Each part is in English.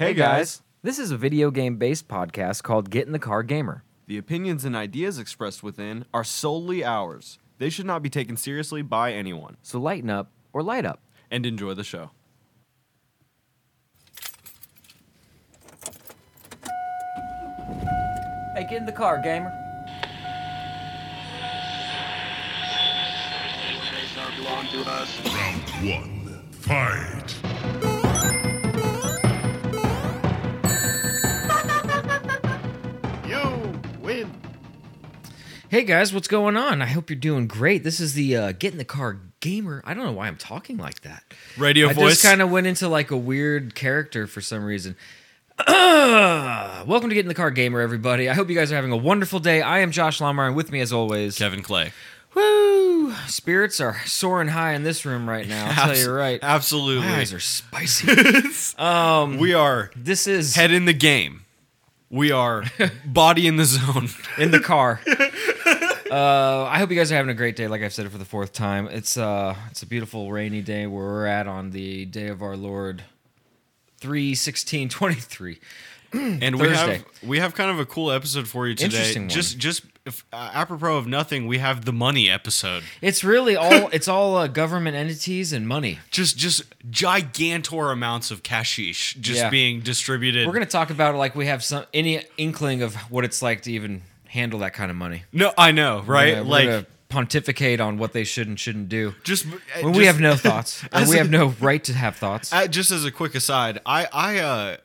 Hey guys. This is a video game based podcast called Get in the Car Gamer. The opinions and ideas expressed within are solely ours. They should not be taken seriously by anyone. So lighten up or light up. And enjoy the show. Hey, get in the car, gamer. Round one, fight. Hey guys, what's going on? I hope you're doing great. This is the uh, Get in the Car Gamer. I don't know why I'm talking like that. Radio I voice. just kind of went into like a weird character for some reason. Welcome to Get in the Car Gamer, everybody. I hope you guys are having a wonderful day. I am Josh Lamar, and with me, as always, Kevin Clay. Woo! Spirits are soaring high in this room right now. I'll tell you right. Absolutely. My eyes are spicy. um, we are this is head in the game. We are body in the zone. in the car. Uh, I hope you guys are having a great day. Like I've said it for the fourth time, it's uh, it's a beautiful rainy day where we're at on the day of our Lord, three sixteen twenty three. And we have we have kind of a cool episode for you today. Just just if, uh, apropos of nothing, we have the money episode. It's really all it's all uh, government entities and money. Just just gigantor amounts of cashish just Yeah. being distributed. We're gonna talk about it like we have some any inkling of what it's like to even handle that kind of money. no, I know, right? We're gonna- we're like gonna pontificate on what they should and shouldn't do. just When we have no thoughts, as we a- have no right to have thoughts. Uh, just as a quick aside, I I uh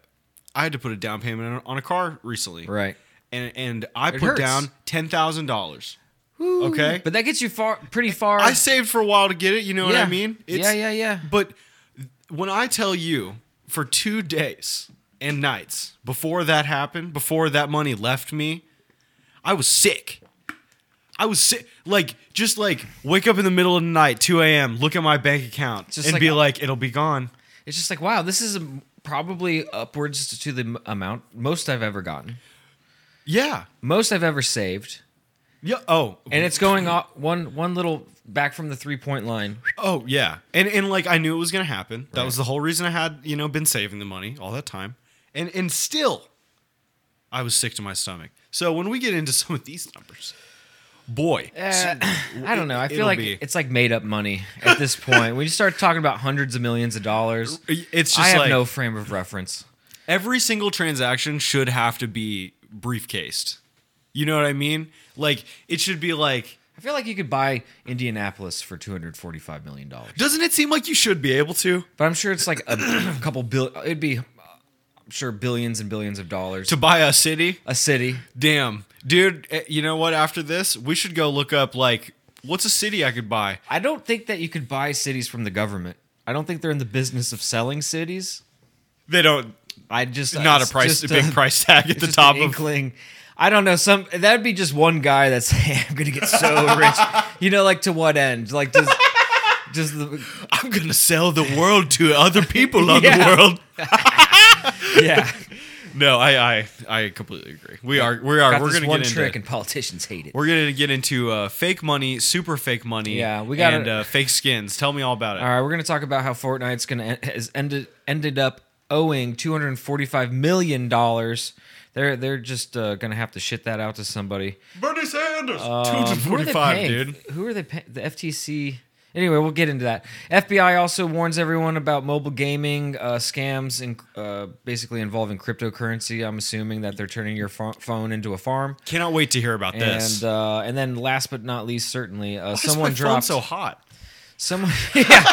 I had to put a down payment on- a car recently, right. And and I It put hurts. down ten thousand dollars. Okay, But that gets you far, pretty far. I saved for a while to get it. You know what I Yeah. mean? Yeah, yeah, yeah. But when I tell you, for two days and nights before that happened, before that money left me, I was sick. I was sick. Like, just like wake up in the middle of the night, 2 a.m., look at my bank account, Just and like be a- like, it'll be gone. It's just like, wow, this is um, probably upwards to the m- amount most I've ever gotten, Yeah. most I've ever saved, Yeah. Oh. and it's going off one one little back from the three point line. Oh yeah, and and like I knew it was gonna happen. That was the whole reason I had you know been saving the money all that time, and and still, I was sick to my stomach. So when we get into some of these numbers, boy, Uh, I don't know. I feel like be- it's like made up money at this point. when you start talking about hundreds of millions of dollars, it's just I have like no frame of reference. every single transaction should have to be briefcased. You know what I mean? Like it should be like. I feel like you could buy Indianapolis for two hundred forty five million dollars, Doesn't it seem like you should be able to but I'm sure it's like a, a couple bill. It'd be, I'm sure, billions and billions of dollars. to buy a city? a city. Damn, dude. eh, You know what? After this, we should go look up like what's a city I could buy. I don't think that you could buy cities from the government. I don't think they're in the business of selling cities. They don't. I just Not a price, a big price tag at the top of. inkling. I don't know. Some that'd be just one guy that's hey, I'm gonna get so rich. You know, like to what end? Like just just the I'm gonna sell the world to other people on Yeah. the world. yeah. No, I, I, I completely agree. We are, we are, Got we're this gonna one get trick, into. and politicians hate it. We're gonna get into uh, fake money, super fake money. Yeah, we gotta- and uh, fake skins. Tell me all about it. All right, we're gonna talk about how Fortnite's gonna has ended ended up owing 245 million dollars. They're they're just uh, gonna have to shit that out to somebody. Bernie Sanders, Um, two who are they forty-five, paying? dude. Who are they paying? The FTC. Anyway, we'll get into that. FBI also warns everyone about mobile gaming uh, scams and uh, basically involving cryptocurrency. I'm assuming that they're turning your pho- phone into a farm. Cannot wait to hear about this. And uh, and then last but not least, certainly, uh, Why is someone my phone dropped so hot. Someone, yeah,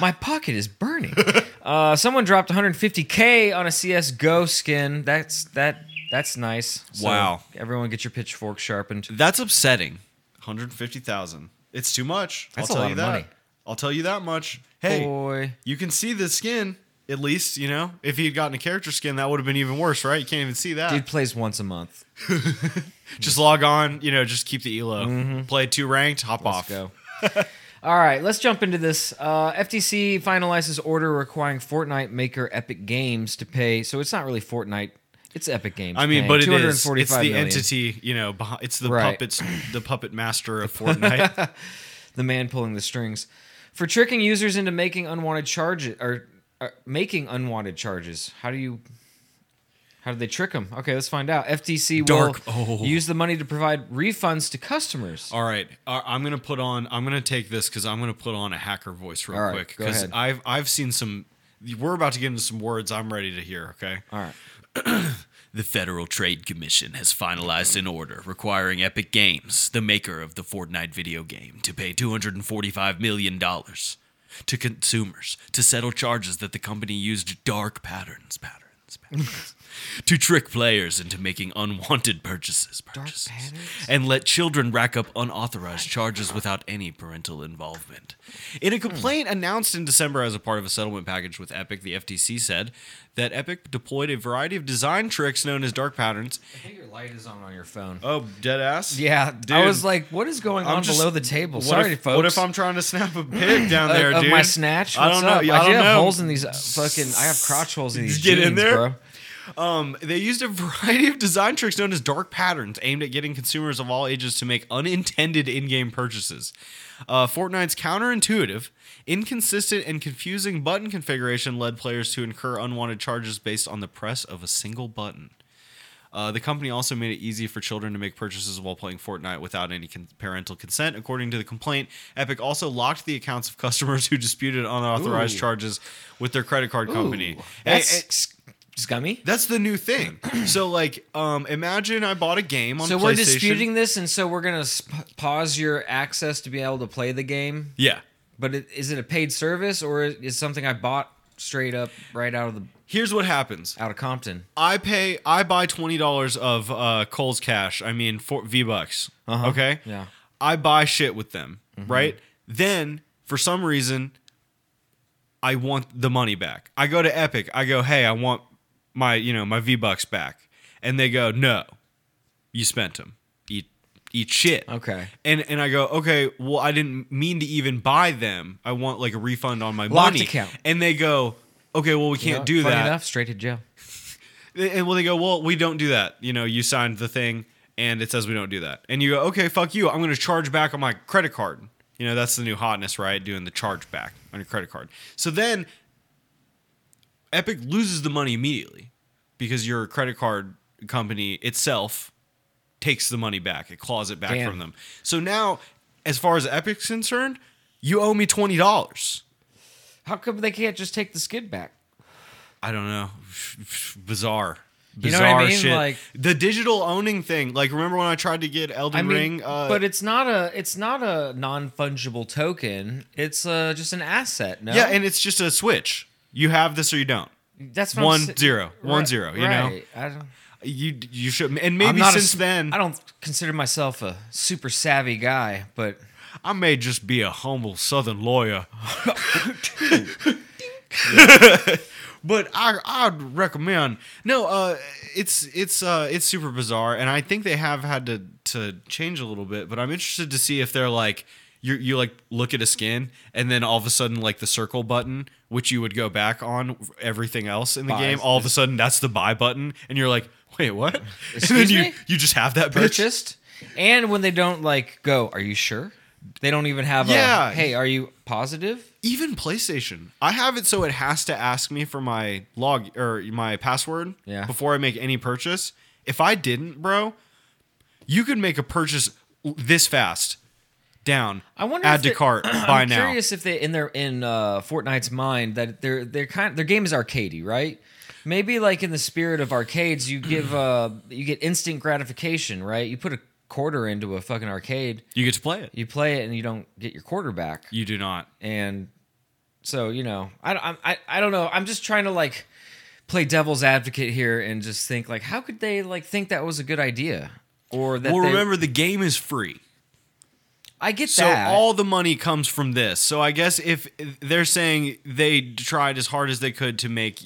my pocket is burning. Uh, someone dropped 150k on a CS:GO skin. That's that. That's nice. So Wow. Everyone, get your pitchfork sharpened. That's upsetting. One hundred fifty thousand. It's too much. That's I'll tell you that. money. I'll tell you that much. Hey, Boy, you can see the skin. At least you know if he had gotten a character skin, that would have been even worse, right? You can't even see that. dude plays once a month. just log on. You know, just keep the elo. Play two ranked. Hop off. Let's go. All right, let's jump into this. Uh, FTC finalizes order requiring Fortnite maker Epic Games to pay. So it's not really Fortnite; it's Epic Games. I mean, paying but it is. It's the million. entity. You know, it's the Right. puppets, the puppet master of Fortnite. the man pulling the strings for tricking users into making unwanted charges or uh, making unwanted charges. How do you How did they trick them? Okay, let's find out. FTC Dark- will oh. use the money to provide refunds to customers. All right, uh, I'm gonna put on. I'm gonna take this because I'm gonna put on a hacker voice real right, quick because. I've I've seen some. We're about to get into some words I'm ready to hear. Okay. All right. The Federal Trade Commission has finalized an order requiring Epic Games, the maker of the Fortnite video game, to pay $245 million to consumers to settle charges that the company used dark patterns, patterns, patterns, to trick players into making unwanted purchases, purchases and let children rack up unauthorized charges without any parental involvement. In a complaint announced in December as a part of a settlement package with Epic, the FTC said that Epic deployed a variety of design tricks known as dark patterns. I think your light is on on your phone. Oh, dead ass. yeah, dude. I was like, what is going I'm on just- below the table? What Sorry, if, folks. What if I'm trying to snap a pig down there, of dude? my snatch? I What's don't know. up? Yeah, I do don't have know. holes in these uh, fucking. I have crotch holes in these Get in jeans, there. bro. Um, they used a variety of design tricks known as dark patterns aimed at getting consumers of all ages to make unintended in game purchases. Uh, Fortnite's counterintuitive, inconsistent, and confusing button configuration led players to incur unwanted charges based on the press of a single button. Uh, the company also made it easy for children to make purchases while playing Fortnite without any con- parental consent. According to the complaint, Epic also locked the accounts of customers who disputed unauthorized Ooh. charges with their credit card company. Ooh, Hey, That's hey, s- scummy. that's the new thing. so like, um, imagine I bought a game on So PlayStation. we're disputing this, and so we're gonna sp- pause your access to be able to play the game. Yeah. But it, is it a paid service or is something I bought straight up right out of the Here's what happens. out of Compton? I pay. I buy twenty dollars of uh, Kohl's Cash. I mean, for V bucks. Uh-huh. Okay. Yeah. I buy shit with them, right? Then for some reason, I want the money back. I go to Epic. I go, hey, I want my you know my V bucks back, and they go, no, you spent them. Eat eat shit. Okay. And and I go, okay, well, I didn't mean to even buy them. I want like a refund on my Locked money. account. And they go, okay, well, we can't know, do funny that. Enough, straight to jail. And well, they go, well, we don't do that. You know, you signed the thing, and it says we don't do that. And you go, okay, fuck you. I'm going to charge back on my credit card. You know, that's the new hotness, right? Doing the charge back on your credit card. So then, Epic loses the money immediately because your credit card company itself takes the money back. It claws it back Damn. from them. So now, as far as Epic's concerned, you owe me twenty dollars. How come they can't just take the skid back? I don't know. Bizarre. You know what I mean? shit. Like- the digital owning thing. Like, remember when I tried to get Elden I mean, Ring? Uh, but it's not a it's not a non fungible token. It's uh, just an asset. No. yeah, and it's just a switch. You have this or you don't. that's what I'm one zero, one Right, zero. You know, right. I don't. you you should. And maybe not a since then, I don't consider myself a super savvy guy, but I may just be a humble Southern lawyer. but I I'd recommend no uh it's it's uh it's super bizarre and I think they have had to to change a little bit but I'm interested to see if they're like you you like look at a skin and then all of a sudden like the circle button which you would go back on everything else in the Buys. game all of a sudden that's the buy button and you're like wait what and then you me? you just have that bitch. purchased. And when they don't like go, are you sure? They don't even have Yeah. a hey, are you positive? even PlayStation. I have it so it has to ask me for my log or my password Yeah. before I make any purchase. If I didn't, bro, you could make a purchase this fast. Down. I wonder Add if to cart. Buy I'm now. curious if they in their in uh, Fortnite's mind that their their kind their game is arcadey, right? Maybe like in the spirit of arcades, you give uh you get instant gratification, right? You put a quarter into a fucking arcade, You get to play it. you play it, and you don't get your quarter back. You do not. and so you know I, I I I don't know i'm just trying to like play devil's advocate here and just think like how could they like think that was a good idea or that Well, they- remember the game is free. I get So that So all the money comes from this. So I guess if they're saying they tried as hard as they could to make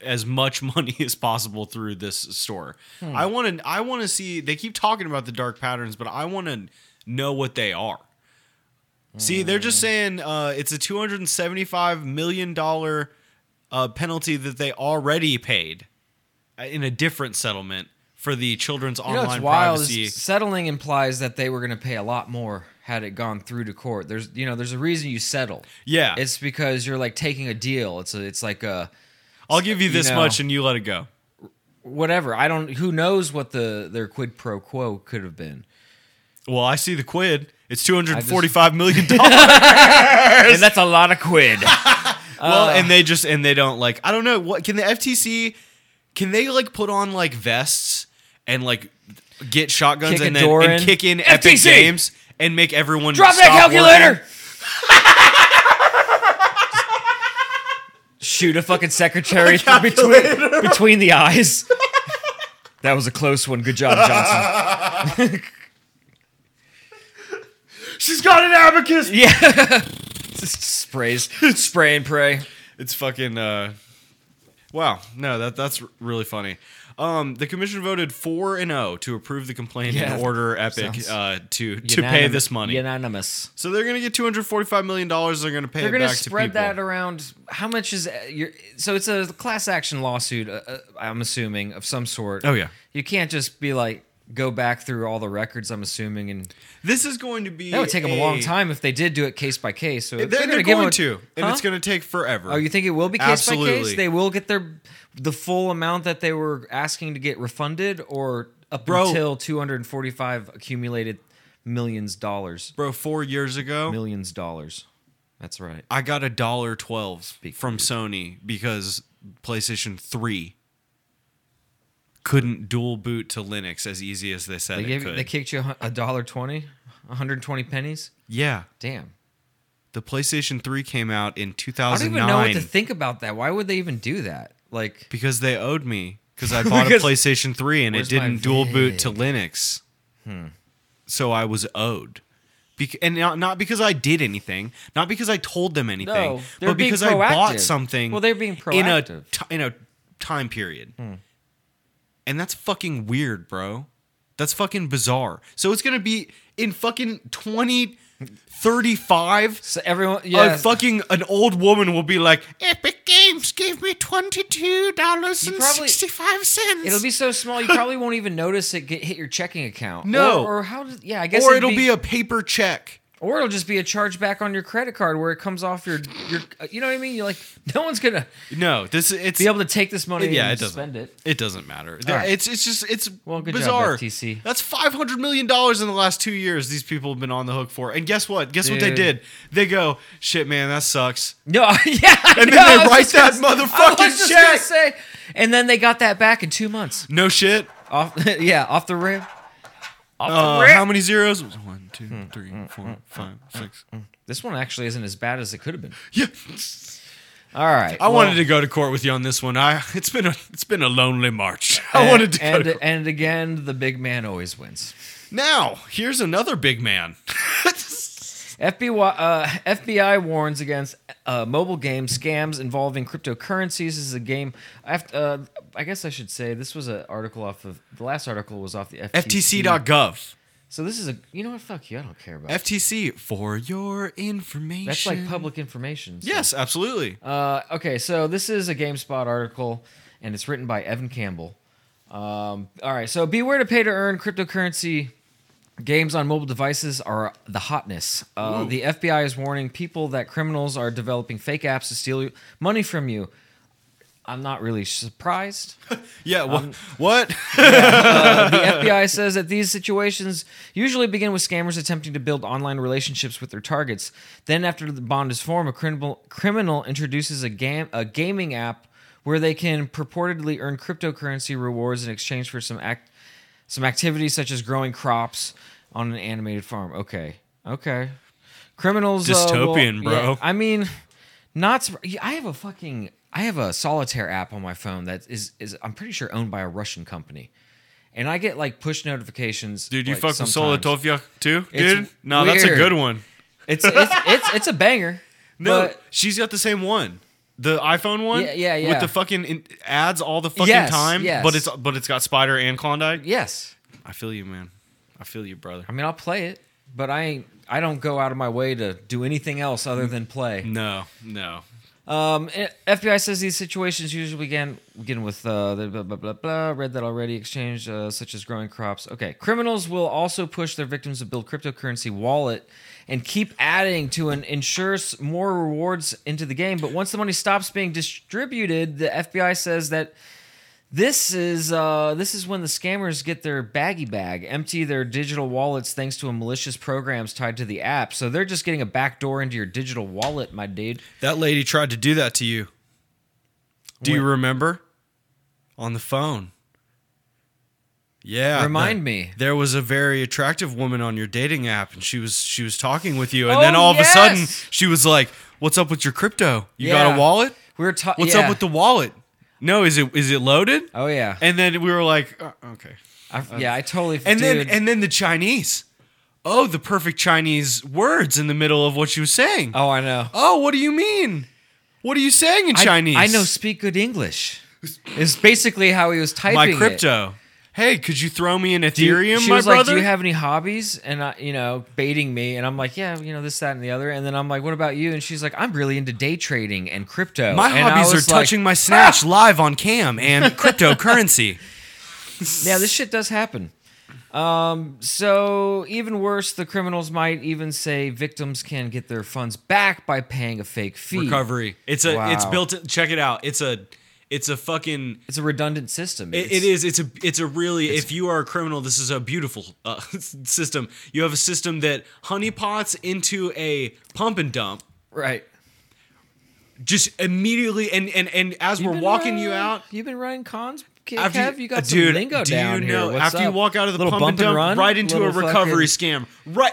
as much money as possible through this store. Hmm. I want to I want to see they keep talking about the dark patterns, but I want to know what they are. See, they're just Hmm. saying uh, it's a 275 million dollar uh, penalty that they already paid uh, in a different settlement for the children's you know online privacy. settling implies that they were going to pay a lot more had it gone through to court there's you know there's a reason you settle yeah, it's because you're like taking a deal it's a, it's like a I'll give you you this know- much and you let it go. whatever. I don't. Who knows what the their quid pro quo could have been? Well, I see the quid. It's two hundred forty-five million dollars. and that's a lot of quid. well, and uh. they just and they don't like. I don't know what can the FTC. Can they like put on like vests and like get shotguns and then and kick in Epic FTC! Games and make everyone Drop that calculator. Shoot a fucking secretary through between between the eyes. that was a close one. Good job, Johnson. She's got an abacus. Yeah. Just sprays, spray and pray. It's fucking. uh Wow, no, that that's really funny. Um, the commission voted four and zero to approve the complaint Yeah, and order Epic uh, to to pay this money. Unanimous. So they're gonna get two hundred forty-five million dollars. They're gonna pay They're it going to back to spread people. that around. How much is uh, your? So it's a class action lawsuit. Uh, uh, I'm assuming of some sort. Oh, yeah. You can't just be like go back through all the records. I'm assuming, and This is going to be. that would take them a long time if they did do it case by case. So They're, they're, going a- to, and it's going to take forever. Oh, you think it will be case by case? They will get their the full amount that they were asking to get refunded, or up Bro. until 245 accumulated millions dollars. bro? Four years ago, Millions dollars. That's right. I got a dollar twelve Speak from. Sony because PlayStation Three couldn't dual boot to Linux as easy as they said They it could. they kicked you a dollar twenty, 120 pennies. yeah, Damn. the PlayStation Three came out in two I don't even know what to think about that. Why would they even do that? Like, because they owed me because I bought Because- a PlayStation Three and it didn't dual boot to? Linux. So I was owed. Bec- and not, not because I did anything, not because I told them anything, No, but because I bought something. Well, they're being in a proactive. in a time period, Hmm. And that's fucking weird, bro. That's fucking bizarre. So it's gonna be in fucking twenty thirty five. so everyone, yeah, A fucking an old woman will be like, Epic Games gave me twenty two dollars and probably- sixty five cents. it'll be so small you probably won't even notice it get, hit your checking account. No. or, or how? Does, yeah, I guess, or it'd it'll be, a paper check. Or it'll just be a charge back on your credit card where it comes off your your. You know what I mean? You're like, no one's gonna No, this it's be able to take this money yeah, and it doesn't spend it. It doesn't matter. Right. It's it's just it's Well, good job, bizarre. FTC. That's five hundred million dollars in the last two years. These people have been on the hook for. And guess what? Guess what they did? They go, shit, man, that sucks. No, yeah, And then no, they write that gonna- motherfucking was just gonna check. Say, and then they got that back in two months. No shit. Off, yeah, off the rim. Off Uh, the rim. how many zeros? Two, three, four, five, six. This one actually isn't as bad as it could have been. Yeah, All right, I wanted to go to court with you on this one. I it's been a it's been a lonely march. I and, wanted to go. and to court. and again, the big man always wins. Now here's another big man. FBI, uh, FBI warns against uh, mobile game scams involving cryptocurrencies. This is a game. I, have to, uh, I guess I should say this was an article off of the last article was off the FTC. FTC.gov. So this is a you know what? Fuck you. I don't care about. FTC for your information. That's like public information. so- Yes, absolutely. Uh, okay, so this is a GameSpot article, and it's written by Evan Campbell. Um, all right, so beware to pay to earn cryptocurrency. Games on mobile devices are the hotness. Uh, the FBI is warning people that criminals are developing fake apps to steal money from you. I'm not really surprised. Yeah. Wha- Um, what? Uh, the FBI says that these situations usually begin with scammers attempting to build online relationships with their targets. Then, after the bond is formed, a criminal criminal introduces a gam- a gaming app where they can purportedly earn cryptocurrency rewards in exchange for some act some activities such as growing crops on an animated farm. Okay, okay. Criminals uh, Dystopian, bro. yeah, I mean, not. I have a fucking. I have a solitaire app on my phone that is is I'm pretty sure owned by a Russian company, and I get like push notifications. Dude, you like, fuck with. Solotovia too, It's dude? No, that's a good one. It's it's it's it's a banger. No, she's got the same one. The iPhone one, Yeah, yeah, yeah. with the fucking ads all the fucking Yes, time. yes. But it's but it's got Spider and Klondike. yes, I feel you, man. I feel you, brother. I mean I'll play it, but I ain't. I don't go out of my way to do anything else other than play. No, no. Um, eh, FBI says these situations usually begin begin with uh, the blah blah blah blah. Read that already. Exchange uh, such as growing crops. Okay, criminals will also push their victims to build cryptocurrency wallet and keep adding to and ensure more rewards into the game. But once the money stops being distributed, the FBI says that This is uh, this is when the scammers get their baggy bag, empty their digital wallets thanks to a malicious programs tied to the app. So they're just getting a backdoor into your digital wallet, my dude. That lady tried to do that to you. Do you remember? On the phone. Yeah. Remind me. There was a very attractive woman on your dating app and she was she was talking with you and Oh, then all of a sudden she was like, "What's up with your crypto? You got a wallet? We were talking. What's up with the wallet? No, is it is it loaded?" Oh yeah, And then we were like, uh, "Okay." I, yeah. I totally. And then and then the Chinese. Oh, the perfect Chinese words in the middle of what she was saying. oh, I know. Oh, what do you mean? What are you saying in I- Chinese? I, know speak good English. Is basically how he was typing my it. Hey, could you throw me an Do you- Ethereum, she my was brother? like, "Do you have any hobbies?" And I, you know, baiting me, and I'm like, "Yeah, you know, this, that, and the other." And then I'm like, "What about you?" And she's like, "I'm really into day trading and crypto." my And hobbies are like, touching my snatch live on cam and cryptocurrency. Yeah, this shit does happen. Um, so even worse, the criminals might even say victims can get their funds back by paying a fake fee. Recovery. It's a. It's built. Check it out. It's a. It's a fucking. It's a redundant system. It, It's- it is. A. It's a really. If you are a criminal, this is a beautiful uh, system. You have a system that honeypots into a pump and dump. right. Just immediately, and and and as You've we're walking you uh, out, You've been running cons, After Kev? You got uh, some dude, lingo do down you here. know, What's after you walk out of the Little pump, bump and dump, run? right into a recovery fucking- scam, right?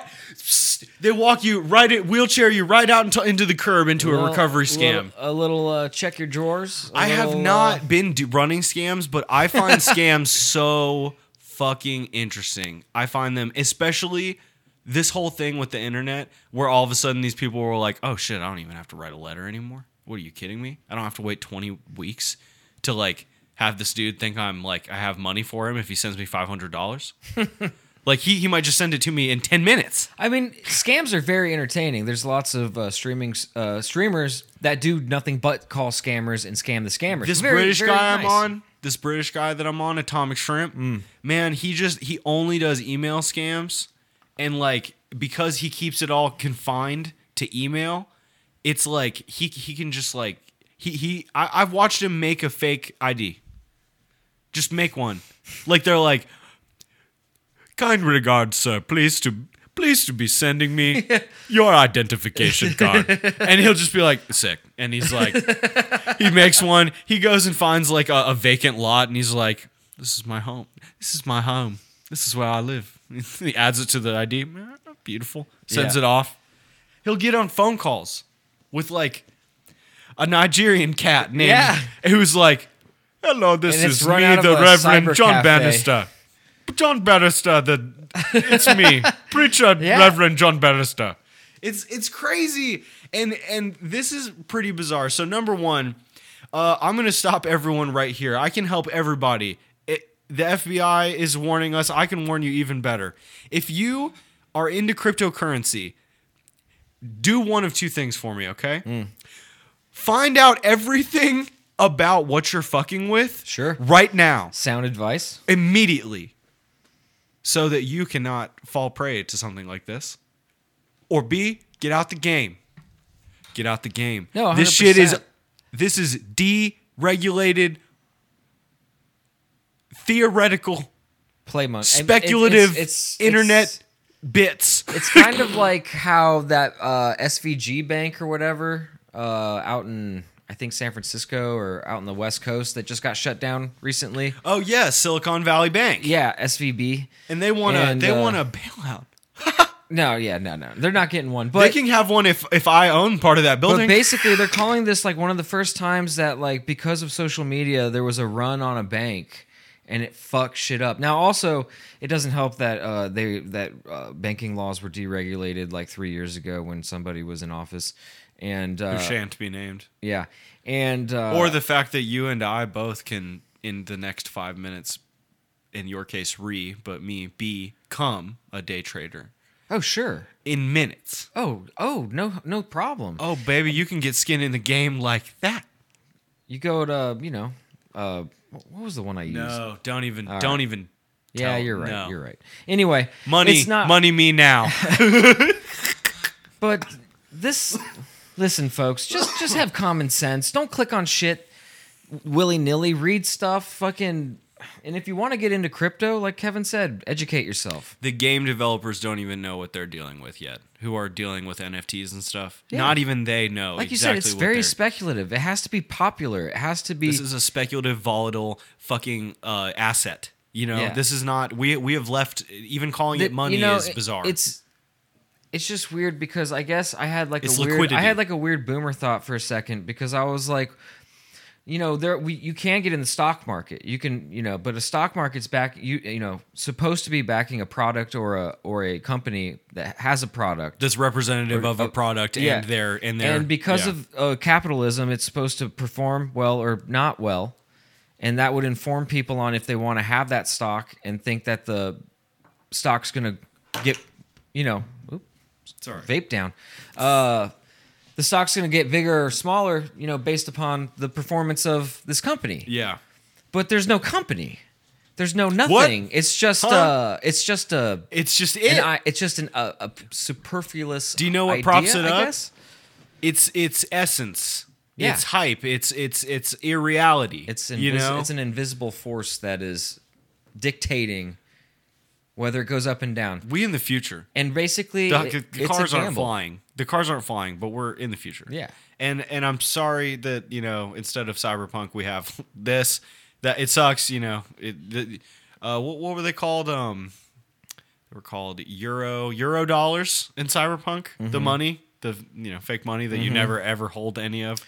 They walk you right, at, wheelchair you right out into, into the curb into a little- recovery scam. little- a little uh, check your drawers. a I have not uh, been do- running scams, but I find scams so fucking interesting. I find them, especially this whole thing with the internet, where all of a sudden these people were like, "Oh shit, I don't even have to write a letter anymore." What are you kidding me? I don't have to wait twenty weeks to like have this dude think I'm like I have money for him if he sends me five hundred dollars. like he he might just send it to me in ten minutes. I mean, scams are very entertaining. There's lots of uh, streaming uh, streamers that do nothing but call scammers and scam the scammers. This Very, British very guy I'm on, this British guy that I'm on, Atomic Shrimp, man, he just he only does email scams, and like because he keeps it all confined to email, it's like he he can just like he he I, I've watched him make a fake ID. Just make one, like they're like, kind regards, sir. Please to please to be sending me your identification card, and he'll just be like sick, and he's like he makes one. He goes and finds like a, a vacant lot, and he's like, "This is my home. This is my home. This is where I live." he adds it to the ID. Beautiful. Sends Yeah. it off. He'll get on phone calls with like a Nigerian cat named Yeah. who's like, "Hello, this And it's is run me, out of the a Reverend cyber John cafe." Bannister." John Bannister, the it's me, preacher Yeah. Reverend John Bannister. It's it's crazy, and and this is pretty bizarre. So number one, uh, I'm gonna stop everyone right here. I can help everybody. It, the FBI is warning us. I can warn you even better. If you are into cryptocurrency, do one of two things for me, okay? Hmm. Find out everything about what you're fucking with. Sure. Right now Sound advice. immediately so that you cannot fall prey to something like this. Or B, get out the game. Get out the game. No, this shit is 100%. this is deregulated theoretical Play money. speculative internet bits. It's kind of like how that uh, SVG bank or whatever uh, out in I think San Francisco or out in the West Coast that just got shut down recently. oh yeah, Silicon Valley Bank. Yeah, SVB. And they want to they uh, want a bailout. No, yeah, no, no, they're not getting one. But they can have one if if I own part of that but building. basically, they're calling this like one of the first times that like because of social media, there was a run on a bank. And it fucked shit up. Now, also, it doesn't help that uh, they that uh, banking laws were deregulated like three years ago when somebody was in office, and uh, Who shan't be named. Yeah, and uh, or the fact that you and I both can, in the next five minutes, in your case, re, but me, become a day trader oh sure, in minutes. oh oh no no problem. Oh, baby, you can get skin in the game like that. You go to you know, uh, what was the one I used? No, don't even, All don't right. even. yeah, you're right. no. You're right. Anyway, Money, it's not, money, me now. But this, listen, folks, just just have common sense. Don't click on shit willy nilly. Read stuff. Fucking. And if you want to get into crypto, like Kevin said, educate yourself. The game developers don't even know what they're dealing with yet. Who are dealing with NFTs and stuff? Yeah. Not even they know. Like you exactly said, it's very they're- speculative. It has to be popular. It has to be. This is a speculative, volatile, fucking uh, asset. You know, Yeah. this is not. We we have left. Even calling that- it money you know, is bizarre. It's it's just weird because I guess I had like It's a weird liquidity. I had like a weird boomer thought for a second because I was like you know there we you can get in the stock market you can you know but a stock market's back you you know supposed to be backing a product or a or a company that has a product that's representative Or- of a product yeah. and their and their and because yeah. of uh, capitalism it's supposed to perform well or not well and that would inform people on if they want to have that stock and think that the stock's going to get you know Sorry. vape down uh the stock's going to get bigger or smaller you know based upon the performance of this company yeah. but there's no company there's no nothing it's just Huh? uh it's just a It's just it. an, it's just an, a, a superfluous Do you know what idea, props it I up? guess? it's it's essence. Yeah. It's hype. It's it's it's irreality. It's you know. it's an invisible force that is dictating whether it goes up and down. we in the future. And basically, The, the a cars aren't flying. The cars aren't flying, but we're in the future. Yeah. And and I'm sorry that you know instead of cyberpunk we have this. That it sucks. You know. It, the, uh, what, what were they called? Um, they were called euro euro dollars in cyberpunk. The Mm-hmm. money, the you know fake money that you never ever hold any of.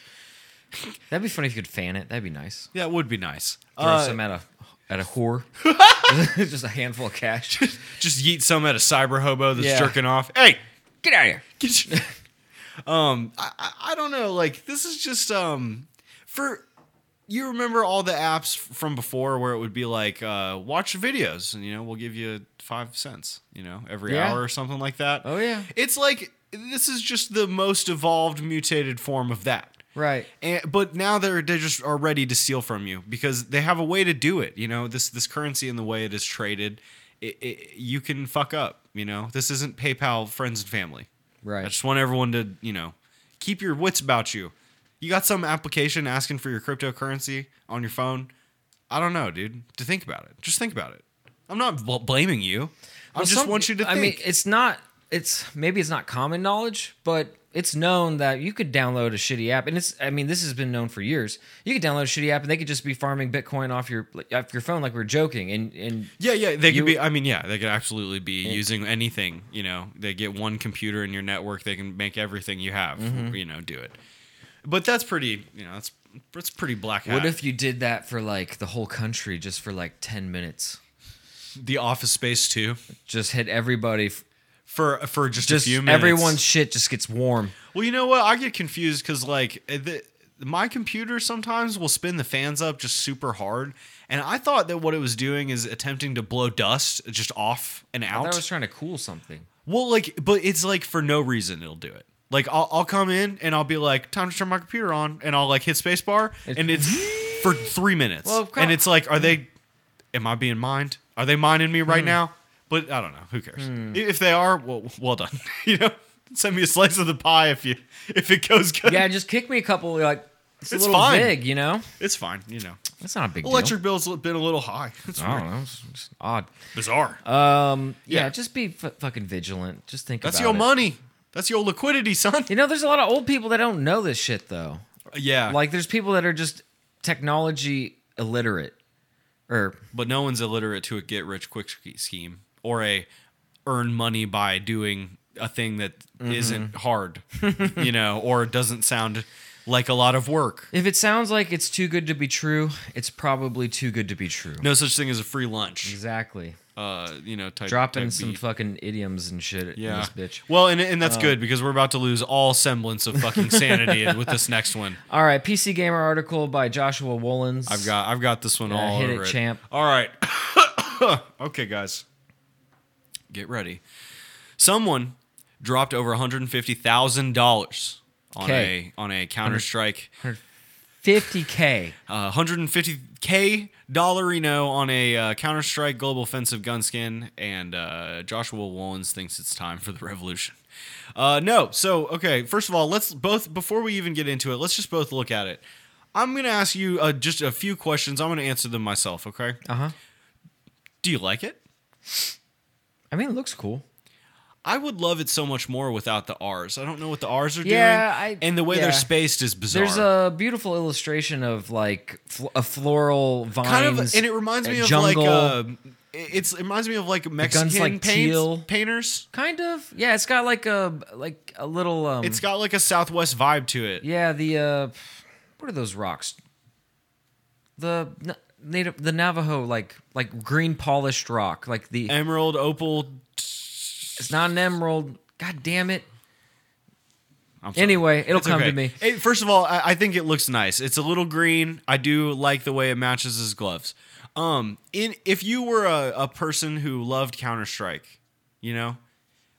That'd be funny if you could fan it. That'd be nice. Yeah, it would be nice. Throw Uh, some at a at a whore. just a handful of cash. just yeet some at a cyber hobo that's Yeah. jerking off. Hey, Get out of here. Get your- um, I, I I don't know. Like this is just um for you remember all the apps from before where it would be like uh, watch videos and you know we'll give you five cents you know every Yeah. hour or something like that. Oh, yeah. it's like this is just the most evolved mutated form of that. Right. And, but now they're they just are ready to steal from you because they have a way to do it. You know this this currency and the way it is traded, it, it, you can fuck up. You know this isn't PayPal friends and family. Right. I just want everyone to you know keep your wits about you. You got some application asking for your cryptocurrency on your phone. I don't know, dude. To think about it. Just think about it. I'm not bl- blaming you. I Well, just some- want you to I mean, it's not. It's maybe it's not common knowledge, but it's known that you could download a shitty app, and it's. I mean, this has been known for years. You could download a shitty app, and they could just be farming Bitcoin off your off your phone, like we are joking, and and Yeah, yeah, they You- could be. I mean, yeah, they could absolutely be using anything. You know, they get one computer in your network, they can make everything you have. Mm-hmm. You know, do it. But that's pretty. You know, that's that's pretty black hat. What if you did that for like the whole country just for like 10 minutes? the Office Space too? Just hit everybody. For for just, Just a few minutes. everyone's shit just gets warm. Well, you know what? I get confused because like uh, the, my computer sometimes will spin the fans up just super hard, and I thought that what it was doing is attempting to blow dust just off and out. thought I was trying to cool something. Well, like, but it's like for no reason it'll do it. Like, I'll, I'll come in and I'll be like, time to turn my computer on, and I'll like hit spacebar, and it's for three minutes, Well, and it's like, are they? Am I being mined? Are they mining me right now? But I don't know. Who cares? If they are, well, well done. you know, send me a slice of the pie if you if it goes good. Yeah, just kick me a couple. Like it's, It's a little fine. big, you know. it's fine. You know, That's not a big electric bill's been a little high. It's deal. I don't know. It's just odd. bizarre. Um, yeah, Yeah. just be f- fucking vigilant. Just think That's your it. money. That's your liquidity, son. You know, there's a lot of old people that don't know this shit though. Yeah, Like, there's people that are just technology illiterate, or but no one's illiterate to a get rich quick scheme or a earn money by doing a thing that Mm-hmm. not hard, you know, or doesn't sound like a lot of work. if it sounds like it's too good to be true, it's probably too good to be true. No such thing as a free lunch. Exactly. Uh, you know, type Dropping type some beat. fucking idioms and shit yeah. bitch. Well, and and Uh, that's good because we're about to lose all semblance of fucking sanity with this next one. All right, PC Gamer article by Joshua Wolens. I've got I've got this one Yeah, all hit over it, champ. All right. okay, guys. Get ready. Someone dropped over $150,000 on a on a Counter-Strike 50k. uh, 150k dollarino on a uh, Counter Strike Global Offensive gun skin, and uh, Joshua Wolens thinks it's time for the revolution. Uh, no, so okay. First of all, let's both before we even get into it, let's just both look at it. I'm gonna ask you uh, just a few questions. I'm gonna answer them myself. Okay. Uh huh. Do you like it? I mean, it looks cool. I would love it so much more without the R's. I don't know what the R's are Yeah, doing, I- and the way yeah. they're spaced is bizarre. There's a beautiful illustration of like fl- a floral vines. kind of, and it reminds me of jungle. like uh, it's it reminds me of like Mexican like paints, painters. kind of. Yeah, it's got like a like a little. Um, It's got like a Southwest vibe to it. yeah. The uh, what are those rocks? The native the Navajo like like green polished rock like the Emerald, opal. it's not an emerald. God damn it. Anyway, it'll It's come okay. to me. It- first of all, I, I think it looks nice. It's a little green. I do like the way it matches his gloves. Um, in if you were a, a person who loved Counter Strike, you know,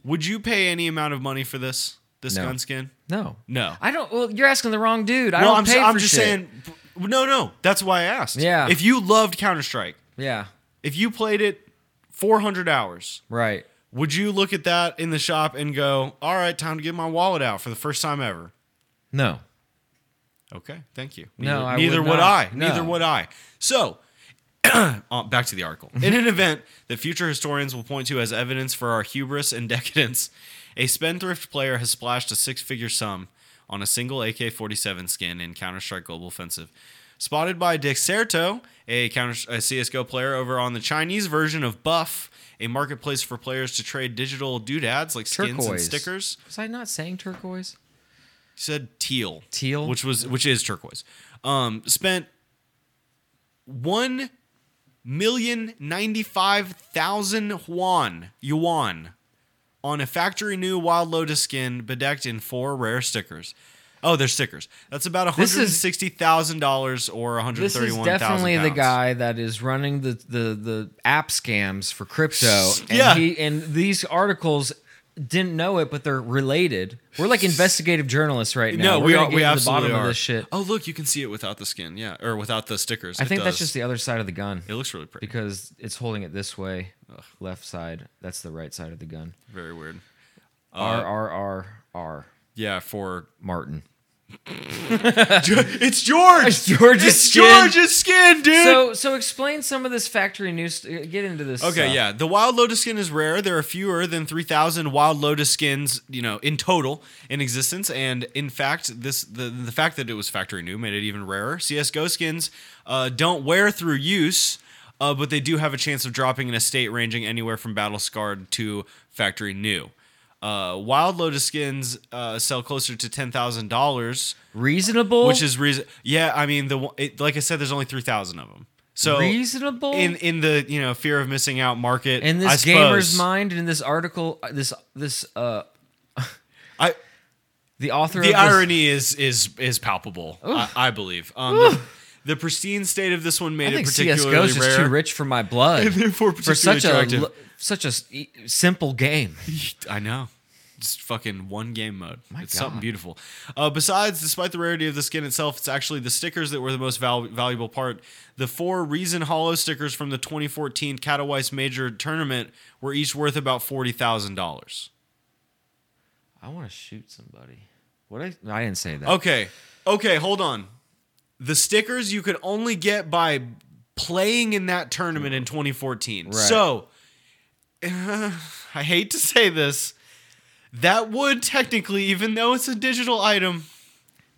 would you pay any amount of money for this this No. gun skin? No. No. I don't. Well, you're asking the wrong dude. I well, don't I'm, pay s- I'm for just shit. saying. No, no, that's why I asked. Yeah. If you loved Counter Strike, Yeah. if you played it 400 hours, Right. would you look at that in the shop and go, "All right, time to get my wallet out for the first time ever"? No. Okay, thank you. No, neither, I neither would would, not. I. No. Neither would I. So, uh, back to the article. In an event that future historians will point to as evidence for our hubris and decadence, a spendthrift player has splashed a six-figure sum on a single AK-47 skin in Counter-Strike Global Offensive. Spotted by Dexerto, a counter a CS:GO player over on the Chinese version of Buff, a marketplace for players to trade digital doodads like skins and stickers. Was I not saying turquoise? He said teal. Teal? Which was which is turquoise. Um spent one million ninety five thousand yuan yuan on a factory new Wild Lotus skin bedecked in four rare stickers. Oh, they're stickers. That's about one This hundred is- sixty thousand dollars or one hundred This is thousand. definitely the guy that is running the, the, the app scams for crypto. And Yeah. He, and these articles didn't know it, but they're related. We're like investigative journalists right now. No, We're we gonna are. get We to the bottom are. of this shit. Oh, look, you can see it without the skin. Yeah, or without the stickers. I It think that's does. just the other side of the gun It looks really pretty. because it's holding it this way, left side. That's the right side of the gun. Very weird. R R R R Yeah, for Martin. it's George. It's George's It's skin. George's skin, dude. So so explain some of this factory news. Get into this. Okay, stuff. yeah. The wild lotus skin is rare. There are fewer than 3,000 wild lotus skins, you know, in total in existence. And in fact, this the, the fact that it was factory new made it even rarer. CSGO skins uh, don't wear through use, uh, but they do have a chance of dropping in a state ranging anywhere from battle scarred to factory new. Uh, wild lotus skins uh, sell closer to ten thousand dollars, Reasonable. which is reason. Yeah, I mean the it, like I said, there's only three thousand of them. So reasonable in in the you know fear of missing out market in I this gamer's suppose. mind in this article uh, this this uh I, the author the of this, irony is is is palpable I, I believe um, the, pristine state of this one made I think it particularly CS:GO is just rare too rich for my blood therefore for particularly such a attractive. l- such a s- e- simple game. I know. Just fucking one game mode. My it's something God. beautiful. Uh, besides, despite the rarity of the skin itself, it's actually the stickers that were the most val- valuable part. The four Reason Holo stickers from the 2014 Katowice Major Tournament were each worth about forty thousand dollars. I want to shoot somebody. What I I didn't say that. Okay. Okay, hold on. The stickers you could only get by playing in that tournament in 2014. Right. So, I hate to say this, that would technically, even though it's a digital item,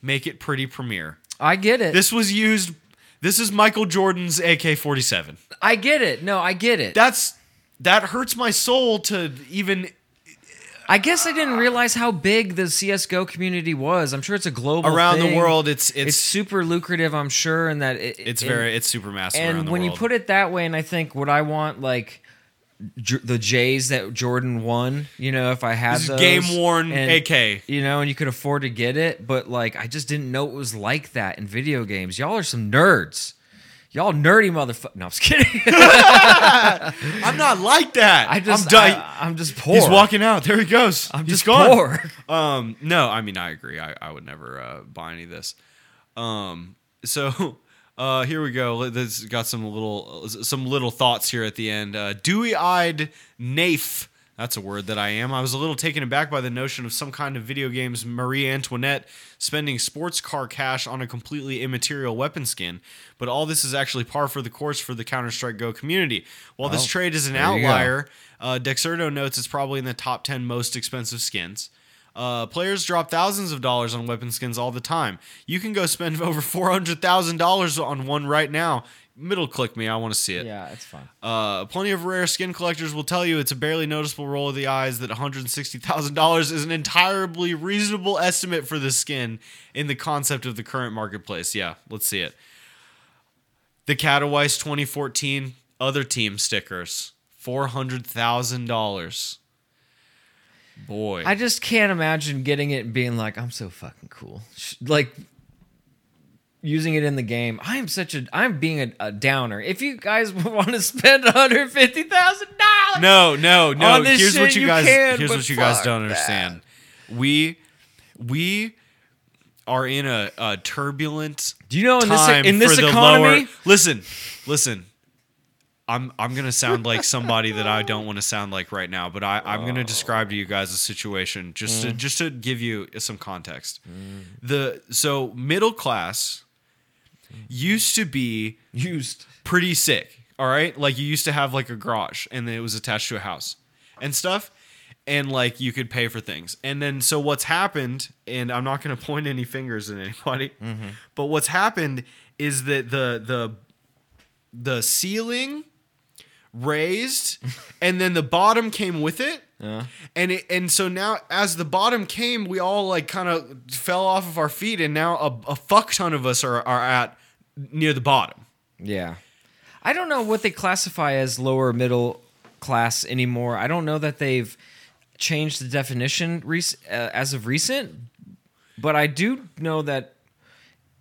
make it pretty premiere. I get it. This was used. This is Michael Jordan's AK-47. I get it. No, I get it. That's that hurts my soul to even I guess I didn't realize how big the CS:GO community was. I'm sure it's a global around the world. It's It's, it's super lucrative, I'm sure, and that it, it's and- very it's super massive. around And when you put it that way, and I think what I want like J- the J's that Jordan won? You know, if I had those, game worn and, AK. you know, and you could afford to get it, but like I just didn't know it was like that in video games. Y'all are some nerds. Y'all nerdy motherfucker. No, I'm just kidding. I'm not like that. I just, I'm di- I, am just poor. He's walking out. There he goes. I'm He's just gone. poor. Um, no, I mean I agree. I, I would never uh, buy any of this. Um, so uh, here we go. This got some little some little thoughts here at the end. Uh, Dewy-eyed Nafe That's a word that I am. I was a little taken aback by the notion of some kind of video games Marie Antoinette spending sports car cash on a completely immaterial weapon skin. But all this is actually par for the course for the Counter Strike Go community. While this trade is an there you go. outlier, uh, Dexerto notes it's probably in the top 10 most expensive skins. Uh, players drop thousands of dollars on weapon skins all the time. You can go spend over $400,000 on one right now. Middle click me, I want to see it. Yeah, it's fine. Uh, plenty of rare skin collectors will tell you it's a barely noticeable roll of the eyes that $160,000 is an entirely reasonable estimate for the skin in the concept of the current marketplace. Yeah, let's see it. The Katowice 2014 other team stickers, $400,000. Boy. I just can't imagine getting it and being like, I'm so fucking cool. Like using it in the game. I am such a I'm being a, a downer. If you guys want to spend hundred fifty thousand dollars, No, no, no. Here's what you you guys. can, here's what you guys don't that. understand. We, we are in a, a turbulent do you know in this in this economy? lower. Listen, listen. I'm I'm gonna sound like somebody that I don't want to sound like right now, but I I'm gonna describe to you guys a situation just Mm. to just to give you some context. The so middle class used to be used. pretty sick. All right, like you used to have like a garage, and then it was attached to a house and stuff, and like you could pay for things. And then so what's happened, and I'm not going to point any fingers at anybody, mm-hmm. but what's happened is that the the the ceiling raised, and then the bottom came with it. Yeah. And it, and so now as the bottom came, we all like kind of fell off of our feet, and now a, a fuck ton of us are, are at near the bottom. Yeah. I don't know what they classify as lower middle class anymore. I don't know that they've changed the definition rec- uh, as of recent, but I do know that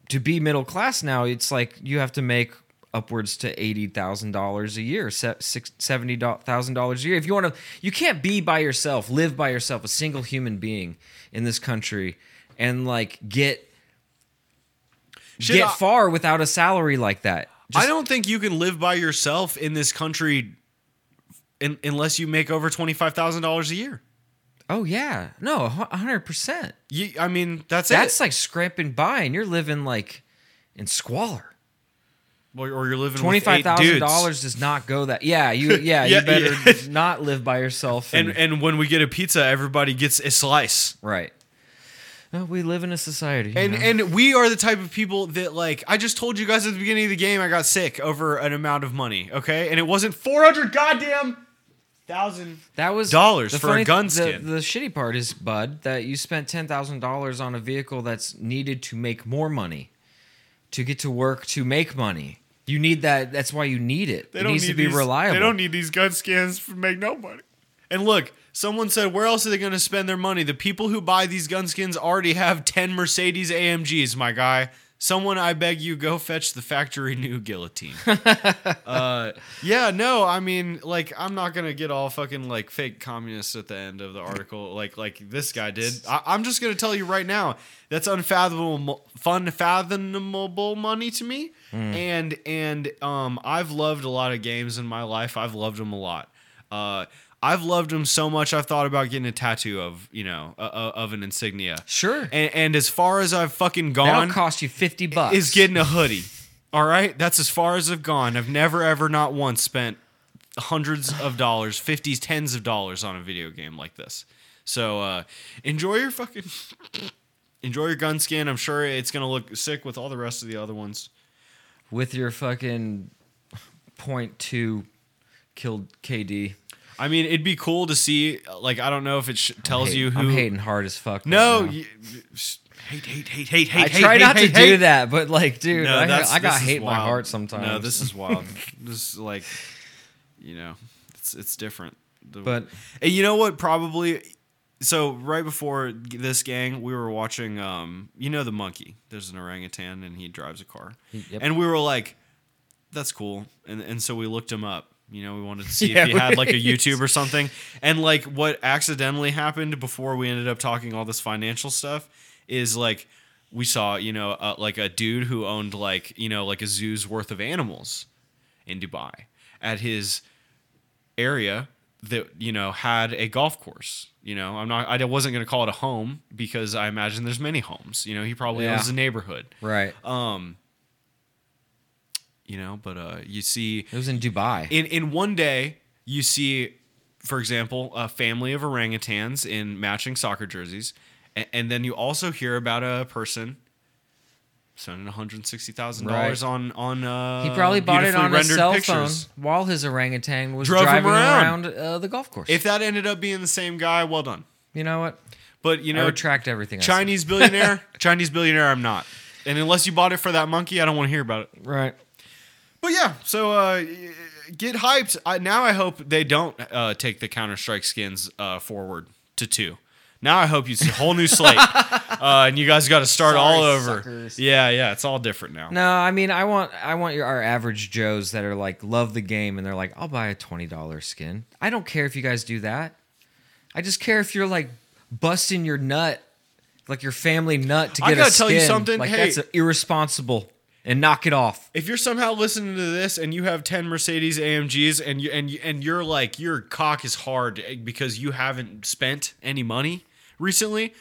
to be middle class now, it's like you have to make upwards to eighty thousand dollars a year, se- six- seventy thousand dollars a year. If you want to, you can't be by yourself, live by yourself, a single human being in this country, and like get Shit, get I- far without a salary like that. I don't think you can live by yourself in this country in, unless you make over twenty five thousand dollars a year. Oh yeah, no, a hundred percent. You, I mean, that's, That's it. like scraping by, and you're living like in squalor. or, or you're living Twenty with five thousand dollars does not go that. Yeah, you. Yeah, Yeah, you better yeah. not live by yourself. And, And and when we get a pizza, everybody gets a slice. right. We live in a society. And know? and we are the type of people that like I just told you guys at the beginning of the game I got sick over an amount of money, okay? And it wasn't 400 goddamn thousand. that was dollars for a gun the- skin. The, shitty part is, Bud, that you spent ten thousand dollars on a vehicle that's needed to make more money, to get to work to make money. You need that. That's why you need it. it needs to be reliable. They don't need these gun skins to make no money. And look, someone said, where else are they going to spend their money? The people who buy these gun skins already have 10 Mercedes AMGs, my guy. Someone, I beg you, go fetch the factory new guillotine. uh, yeah, no, I mean, like, I'm not gonna get all fucking like fake communist at the end of the article, like like this guy did. I, I'm just gonna tell you right now, that's unfathomable, unfathomable money to me. And and um, I've loved a lot of games in my life. I've loved them a lot. Uh, I've loved them so much. I've thought about getting a tattoo of you know uh, of an insignia. Sure. And, and as far as I've fucking gone, That'll cost you fifty bucks. is getting a hoodie. All right, that's as far as I've gone. I've never ever not once spent hundreds of dollars, fifties, tens of dollars on a video game like this. So uh, enjoy your fucking enjoy your gun skin. I'm sure it's gonna look sick with all the rest of the other ones. with your fucking point two killed KD. I mean, it'd be cool to see. Like, I don't know if it sh- tells Hate- you who. I'm hating hard as fuck. No, you, hate, hate, hate, hate, hate. I hate, try hate, not hate, to hate. do that, but like, dude, No, I, I got hate in my heart sometimes. No, this is wild. this is like, you know, it's it's different. The- But- and you know what? Probably. So right before this gang, we were watching. Um, you know the monkey. There's an orangutan, and he drives a car. Yep. And we were like, "That's cool." And and so we looked him up. You know, we wanted to see Yeah, if he had like a. YouTube or something. And like what accidentally happened before we ended up talking all this financial stuff is like we saw, you know, uh, like a dude who owned like, you know, like a zoo's worth of animals in Dubai at his area that you know had a golf course. You know, I'm not. I wasn't going to call it a home because I imagine there's many homes. You know, he probably Yeah. owns a neighborhood. Right. Um, you know, but uh, you see It was in Dubai. in in one day you see, for example, a family of orangutans in matching soccer jerseys, and, and then you also hear about a person spending one hundred sixty thousand dollars Right. on on. Uh, he probably bought it on his cell pictures. phone while his orangutan was Drove driving around. around, uh, the golf course. If that ended up being the same guy, well done. you know what? But you I know, retract everything. I. Chinese billionaire, Chinese billionaire, I'm not. And unless you bought it for that monkey, I don't want to hear about it. Right. But yeah, so uh, get hyped. I, now I hope they don't uh, take the Counter Strike skins uh, forward to two. Now I hope you see a whole new slate, uh, and you guys got to start Sorry, all over. suckers. Yeah, yeah, it's all different now. No, I mean, I want I want your our average Joes that are like love the game and they're like, I'll buy a twenty dollar skin. I don't care if you guys do that. I just care if you're like busting your nut, like your family nut to get a gotta skin. tell you something, Like hey- that's irresponsible. And knock it off. If you're somehow listening to this and you have ten Mercedes AMGs and you and you, and you're like your cock is hard because you haven't spent any money recently,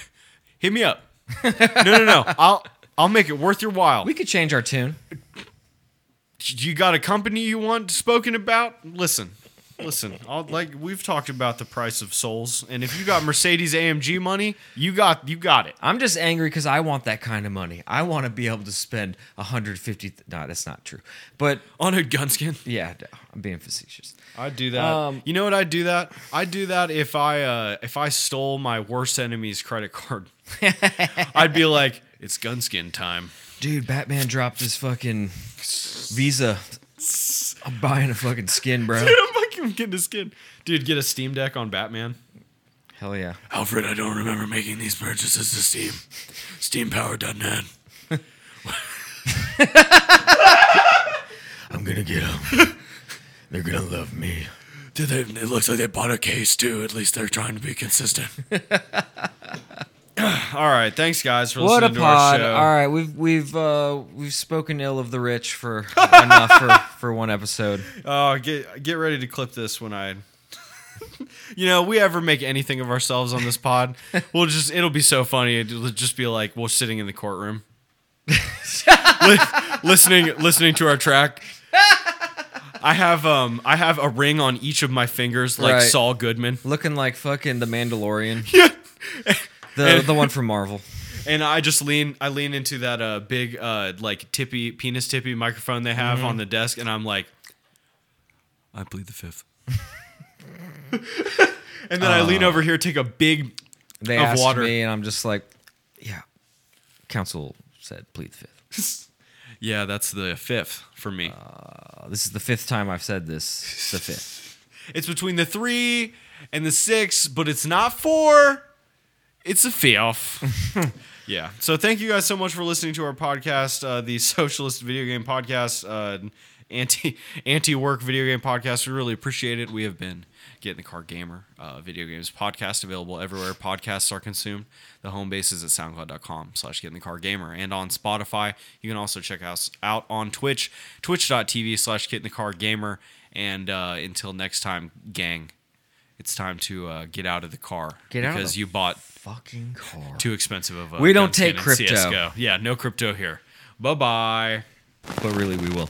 hit me up. no, no, no. I'll I'll make it worth your while. We could change our tune. you got a company you want spoken about listen listen I'll, like we've talked about the price of souls and if you got mercedes amg money you got you got it I'm just angry because I want that kind of money. I want to be able to spend 150. Th- no, that's not true. But on a gun skin yeah, I'm being facetious. i'd do that Um, you know what i'd do that i'd do that if i uh if i stole my worst enemy's credit card i'd be like it's gun skin time Dude, Batman dropped his fucking Visa. I'm buying a fucking skin, bro. dude i'm fucking getting a skin dude get a steam deck on batman Hell yeah. Alfred, I don't remember making these purchases to Steam. SteamPower.net. I'm gonna get them. They're gonna love me. Dude, they, it looks like they bought a case too. At least they're trying to be consistent. All right, thanks guys for What a listening to our pod! show. All right, we've we've uh, we've spoken ill of the rich for enough for, for one episode. Oh, get get ready to clip this when I. you know, we ever make anything of ourselves on this pod, we'll just it'll be so funny. It'll just be like we're sitting in the courtroom, Li- listening listening to our track. I have um I have a ring on each of my fingers like Right. Saul Goodman. Looking like fucking the Mandalorian. Yeah. The the one from Marvel. And I just lean, I lean into that uh, big, uh, like tippy penis tippy microphone they have Mm-hmm. on the desk, and I'm like, I plead the fifth. and then I lean over here, take a big, They Of asked water. me, and I'm just like, yeah. Counsel said plead the fifth. yeah, that's the fifth for me. Uh, this is the fifth time I've said this. The fifth. it's between the three and the six, but it's not four. It's a fifth. yeah. So thank you guys so much for listening to our podcast, uh, the Socialist Video Game Podcast, uh, anti anti work video game podcast. We really appreciate it. We have been getting the Car Gamer uh, video games podcast available everywhere podcasts are consumed. The home base is at soundcloud.com slash get in the car gamer and on Spotify. You can also check us out on Twitch, twitch.tv slash get in the car gamer. And uh, until next time, gang, it's time to uh, get out of the car get out because you bought fucking car too expensive of a. We don't take crypto. CSGO. Yeah, no crypto here. Bye bye. But really, we will.